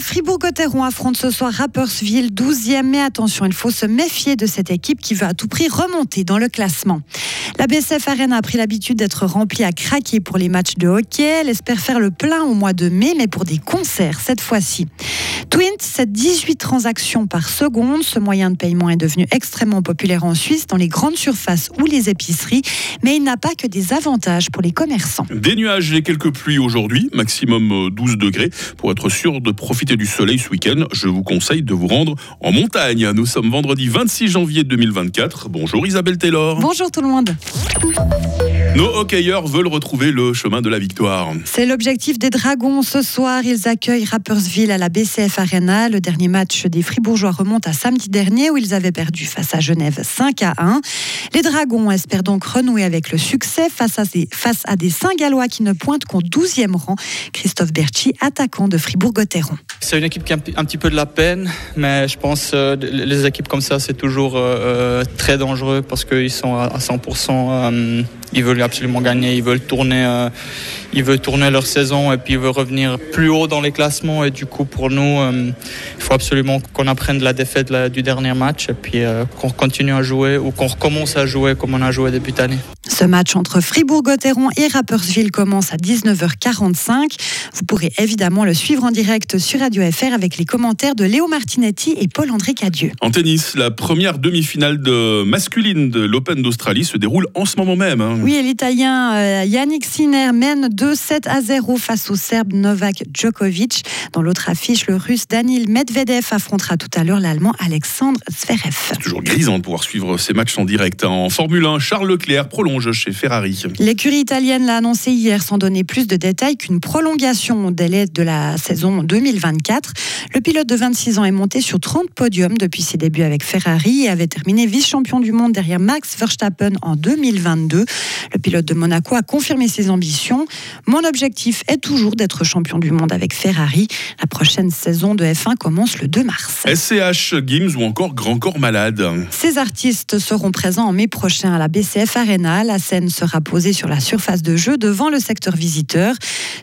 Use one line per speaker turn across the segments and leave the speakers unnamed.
Fribourg-Gotteron affronte ce soir Rappersville, 12e. Mais attention, il faut se méfier de cette équipe qui veut à tout prix remonter dans le classement. La BCF Arena a pris l'habitude d'être remplie à craquer pour les matchs de hockey. Elle espère faire le plein au mois de mai, mais pour des concerts cette fois-ci. Twint, c'est 18 transactions par seconde. Ce moyen de paiement est devenu extrêmement populaire en Suisse, dans les grandes surfaces ou les épiceries. Mais il n'a pas que des avantages pour les commerçants.
Des nuages et quelques pluies aujourd'hui, maximum 12 degrés. Pour être sûr de profiter du soleil ce week-end, je vous conseille de vous rendre en montagne. Nous sommes vendredi 26 janvier 2024. Bonjour Isabelle Taylor.
Bonjour tout le monde.
Nos hockeyeurs veulent retrouver le chemin de la victoire.
C'est l'objectif des Dragons ce soir. Ils accueillent Rappersville à la BCF Arena. Le dernier match des Fribourgeois remonte à samedi dernier où ils avaient perdu face à Genève 5 à 1. Les Dragons espèrent donc renouer avec le succès face à des, face à des Saint-Gallois qui ne pointent qu'au 12e rang. Christophe Berchi, attaquant de Fribourg-Gotteron.
C'est une équipe qui a un petit peu de la peine, mais je pense euh, les équipes comme ça, c'est toujours euh, euh, très dangereux parce qu'ils sont à 100% ils veulent absolument gagner, ils veulent tourner, euh, ils veulent tourner leur saison et puis ils veulent revenir plus haut dans les classements. Et du coup, pour nous, euh, il faut absolument qu'on apprenne de la défaite du dernier match et puis euh, qu'on continue à jouer ou qu'on recommence à jouer comme on a joué début d'année.
Ce match entre Fribourg-Gotteron et Rappersville commence à 19h45. Vous pourrez évidemment le suivre en direct sur Radio FR avec les commentaires de Léo Martinetti et Paul-André Cadieux.
En tennis, la première demi-finale de masculine de l'Open d'Australie se déroule en ce moment même. Hein.
Oui, l'Italien euh, Yannick Sinner mène 2-7 à 0 face au Serbe Novak Djokovic. Dans l'autre affiche, le Russe Danil Medvedev affrontera tout à l'heure l'Allemand Alexandre Zverev.
C'est toujours grisant de pouvoir suivre ces matchs en direct. En Formule 1, Charles Leclerc prolonge chez Ferrari.
L'écurie italienne l'a annoncé hier sans donner plus de détails qu'une prolongation au délai de la saison 2024. Le pilote de 26 ans est monté sur 30 podiums depuis ses débuts avec Ferrari et avait terminé vice-champion du monde derrière Max Verstappen en 2022. Le pilote de Monaco a confirmé ses ambitions. Mon objectif est toujours d'être champion du monde avec Ferrari. La prochaine saison de F1 commence le 2 mars.
SCH, Gims ou encore Grand Corps Malade.
Ces artistes seront présents en mai prochain à la BCF Arena. La scène sera posée sur la surface de jeu devant le secteur visiteur.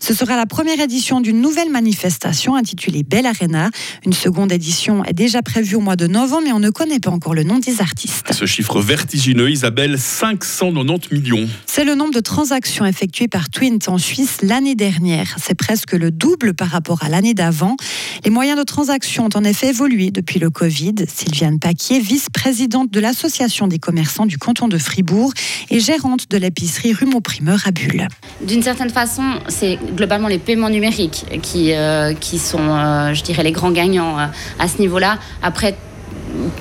Ce sera la première édition d'une nouvelle manifestation intitulée Belle Arena. Une seconde édition est déjà prévue au mois de novembre, mais on ne connaît pas encore le nom des artistes.
Ce chiffre vertigineux, Isabelle, 590 millions.
C'est le nombre de transactions effectuées par Twint en Suisse l'année dernière. C'est presque le double par rapport à l'année d'avant. Les moyens de transaction ont en effet évolué depuis le Covid. Sylviane Paquier, vice-présidente de l'Association des commerçants du canton de Fribourg et gérante de l'épicerie rue Primeur à Bulle.
D'une certaine façon, c'est globalement les paiements numériques qui, euh, qui sont, euh, je dirais, les grands gagnants euh, à ce niveau-là. Après,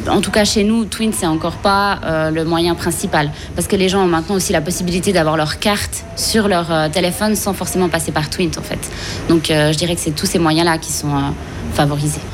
en tout cas chez nous, Twin, c'est encore pas le moyen principal. Parce que les gens ont maintenant aussi la possibilité d'avoir leur carte sur leur téléphone sans forcément passer par Twint, en fait. Donc je dirais que c'est tous ces moyens-là qui sont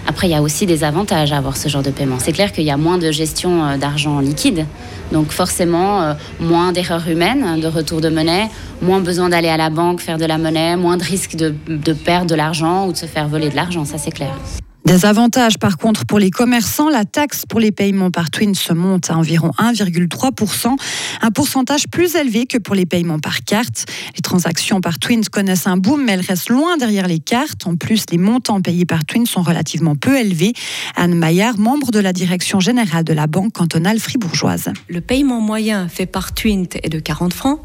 Après, il y a aussi des avantages à avoir ce genre de paiement. C'est clair qu'il y a moins de gestion d'argent liquide. Donc forcément, moins d'erreurs humaines, de retour de monnaie, moins besoin d'aller à la banque faire de la monnaie, moins de risque de, de perdre de l'argent ou de se faire voler de l'argent, ça c'est clair.
Des avantages par contre pour les commerçants, la taxe pour les paiements par Twin se monte à environ 1,3%, un pourcentage plus élevé que pour les paiements par carte. Les transactions par Twin connaissent un boom, mais elles restent loin derrière les cartes. En plus, les montants payés par Twin sont relativement peu élevés. Anne Maillard, membre de la direction générale de la Banque cantonale fribourgeoise.
Le paiement moyen fait par Twint est de 40 francs.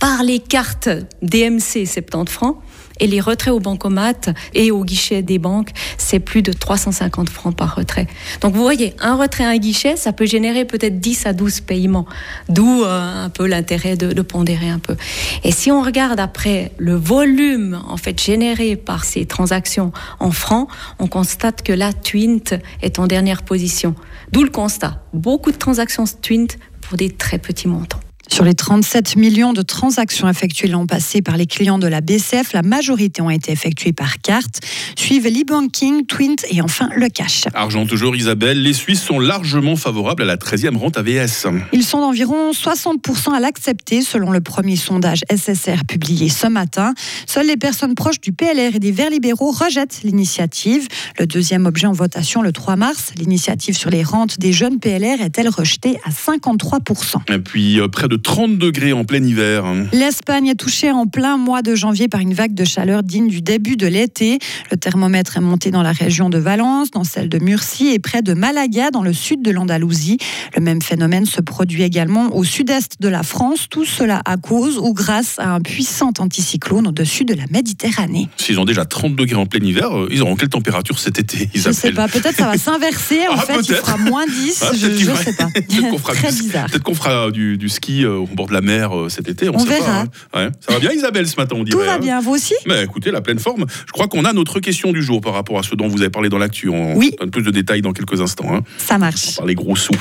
Par les cartes DMC, 70 francs et les retraits au bancomat et au guichet des banques, c'est plus de 350 francs par retrait. Donc vous voyez, un retrait à un guichet, ça peut générer peut-être 10 à 12 paiements, d'où euh, un peu l'intérêt de, de, pondérer un peu. Et si on regarde après le volume en fait généré par ces transactions en francs, on constate que la Twint est en dernière position. D'où le constat, beaucoup de transactions Twint pour des très petits montants.
Sur les 37 millions de transactions effectuées l'an passé par les clients de la BCF, la majorité ont été effectuées par carte. Suivent l'e-banking, Twint et enfin le cash.
Argent toujours Isabelle, les Suisses sont largement favorables à la 13e rente AVS.
Ils sont d'environ 60% à l'accepter selon le premier sondage SSR publié ce matin. Seules les personnes proches du PLR et des Verts libéraux rejettent l'initiative. Le deuxième objet en votation le 3 mars, l'initiative sur les rentes des jeunes PLR est-elle rejetée à 53%.
Et puis euh, près de 30 degrés en plein hiver.
L'Espagne est touchée en plein mois de janvier par une vague de chaleur digne du début de l'été. Le thermomètre est monté dans la région de Valence, dans celle de Murcie et près de Malaga, dans le sud de l'Andalousie. Le même phénomène se produit également au sud-est de la France. Tout cela à cause ou grâce à un puissant anticyclone au-dessus de la Méditerranée.
S'ils ont déjà 30 degrés en plein hiver, euh, ils auront quelle température cet été
Je sais pas, peut-être ça va s'inverser. En
Ah,
fait, il fera moins 10.
Ah,
je ne sais pas.
Peut-être qu'on fera,
Très
du,
bizarre.
peut-être qu'on fera du, du ski au bord de la mer euh, cet été. On,
On
sait
verra.
Pas, hein. Ouais. Ça va bien Isabelle ce matin, on
Tout
dirait.
va
hein.
bien, vous aussi
Mais écoutez, la pleine forme. Je crois qu'on a notre question du jour par rapport à ce dont vous avez parlé dans l'actu. On
Oui.
donne plus de détails dans quelques instants. Hein.
Ça marche.
Par les gros sous.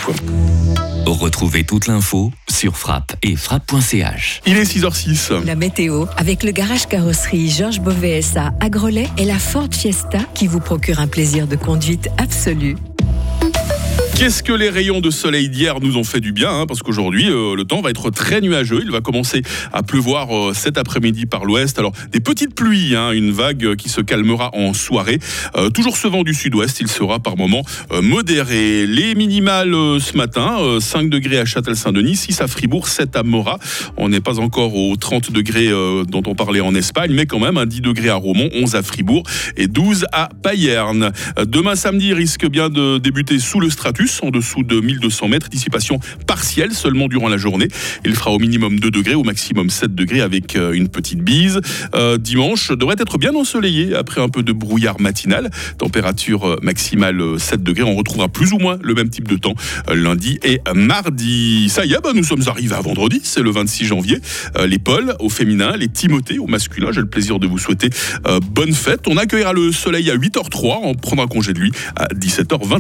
Retrouvez toute l'info sur frappe et frappe.ch.
Il est 6h06.
La météo avec le garage carrosserie Georges Beauvais SA à Grelais et la Ford Fiesta qui vous procure un plaisir de conduite absolu.
Qu'est-ce que les rayons de soleil d'hier nous ont fait du bien hein, Parce qu'aujourd'hui, euh, le temps va être très nuageux. Il va commencer à pleuvoir euh, cet après-midi par l'ouest. Alors, des petites pluies, hein, une vague qui se calmera en soirée. Euh, toujours ce vent du sud-ouest, il sera par moments modéré. Les minimales ce matin, euh, 5 degrés à Châtel-Saint-Denis, 6 à Fribourg, 7 à Morat. On n'est pas encore aux 30 degrés dont on parlait en Espagne, mais quand même un 10 degrés à Romont, 11 à Fribourg et 12 à Payerne. Demain samedi risque bien de débuter sous le stratus, en dessous de 1200 mètres, dissipation partielle seulement durant la journée. Il fera au minimum 2 degrés, au maximum 7 degrés avec euh, une petite bise. Euh, dimanche devrait être bien ensoleillé après un peu de brouillard matinal. Température euh, maximale euh, 7 degrés. On retrouvera plus ou moins le même type de temps lundi et mardi. Ça y est, bah, nous sommes arrivés à vendredi, c'est le 26 janvier. Les Paul au féminin, les Timothée au masculin. J'ai le plaisir de vous souhaiter bonne fête. On accueillera le soleil à 8h03. On prendra congé de lui à 17h20.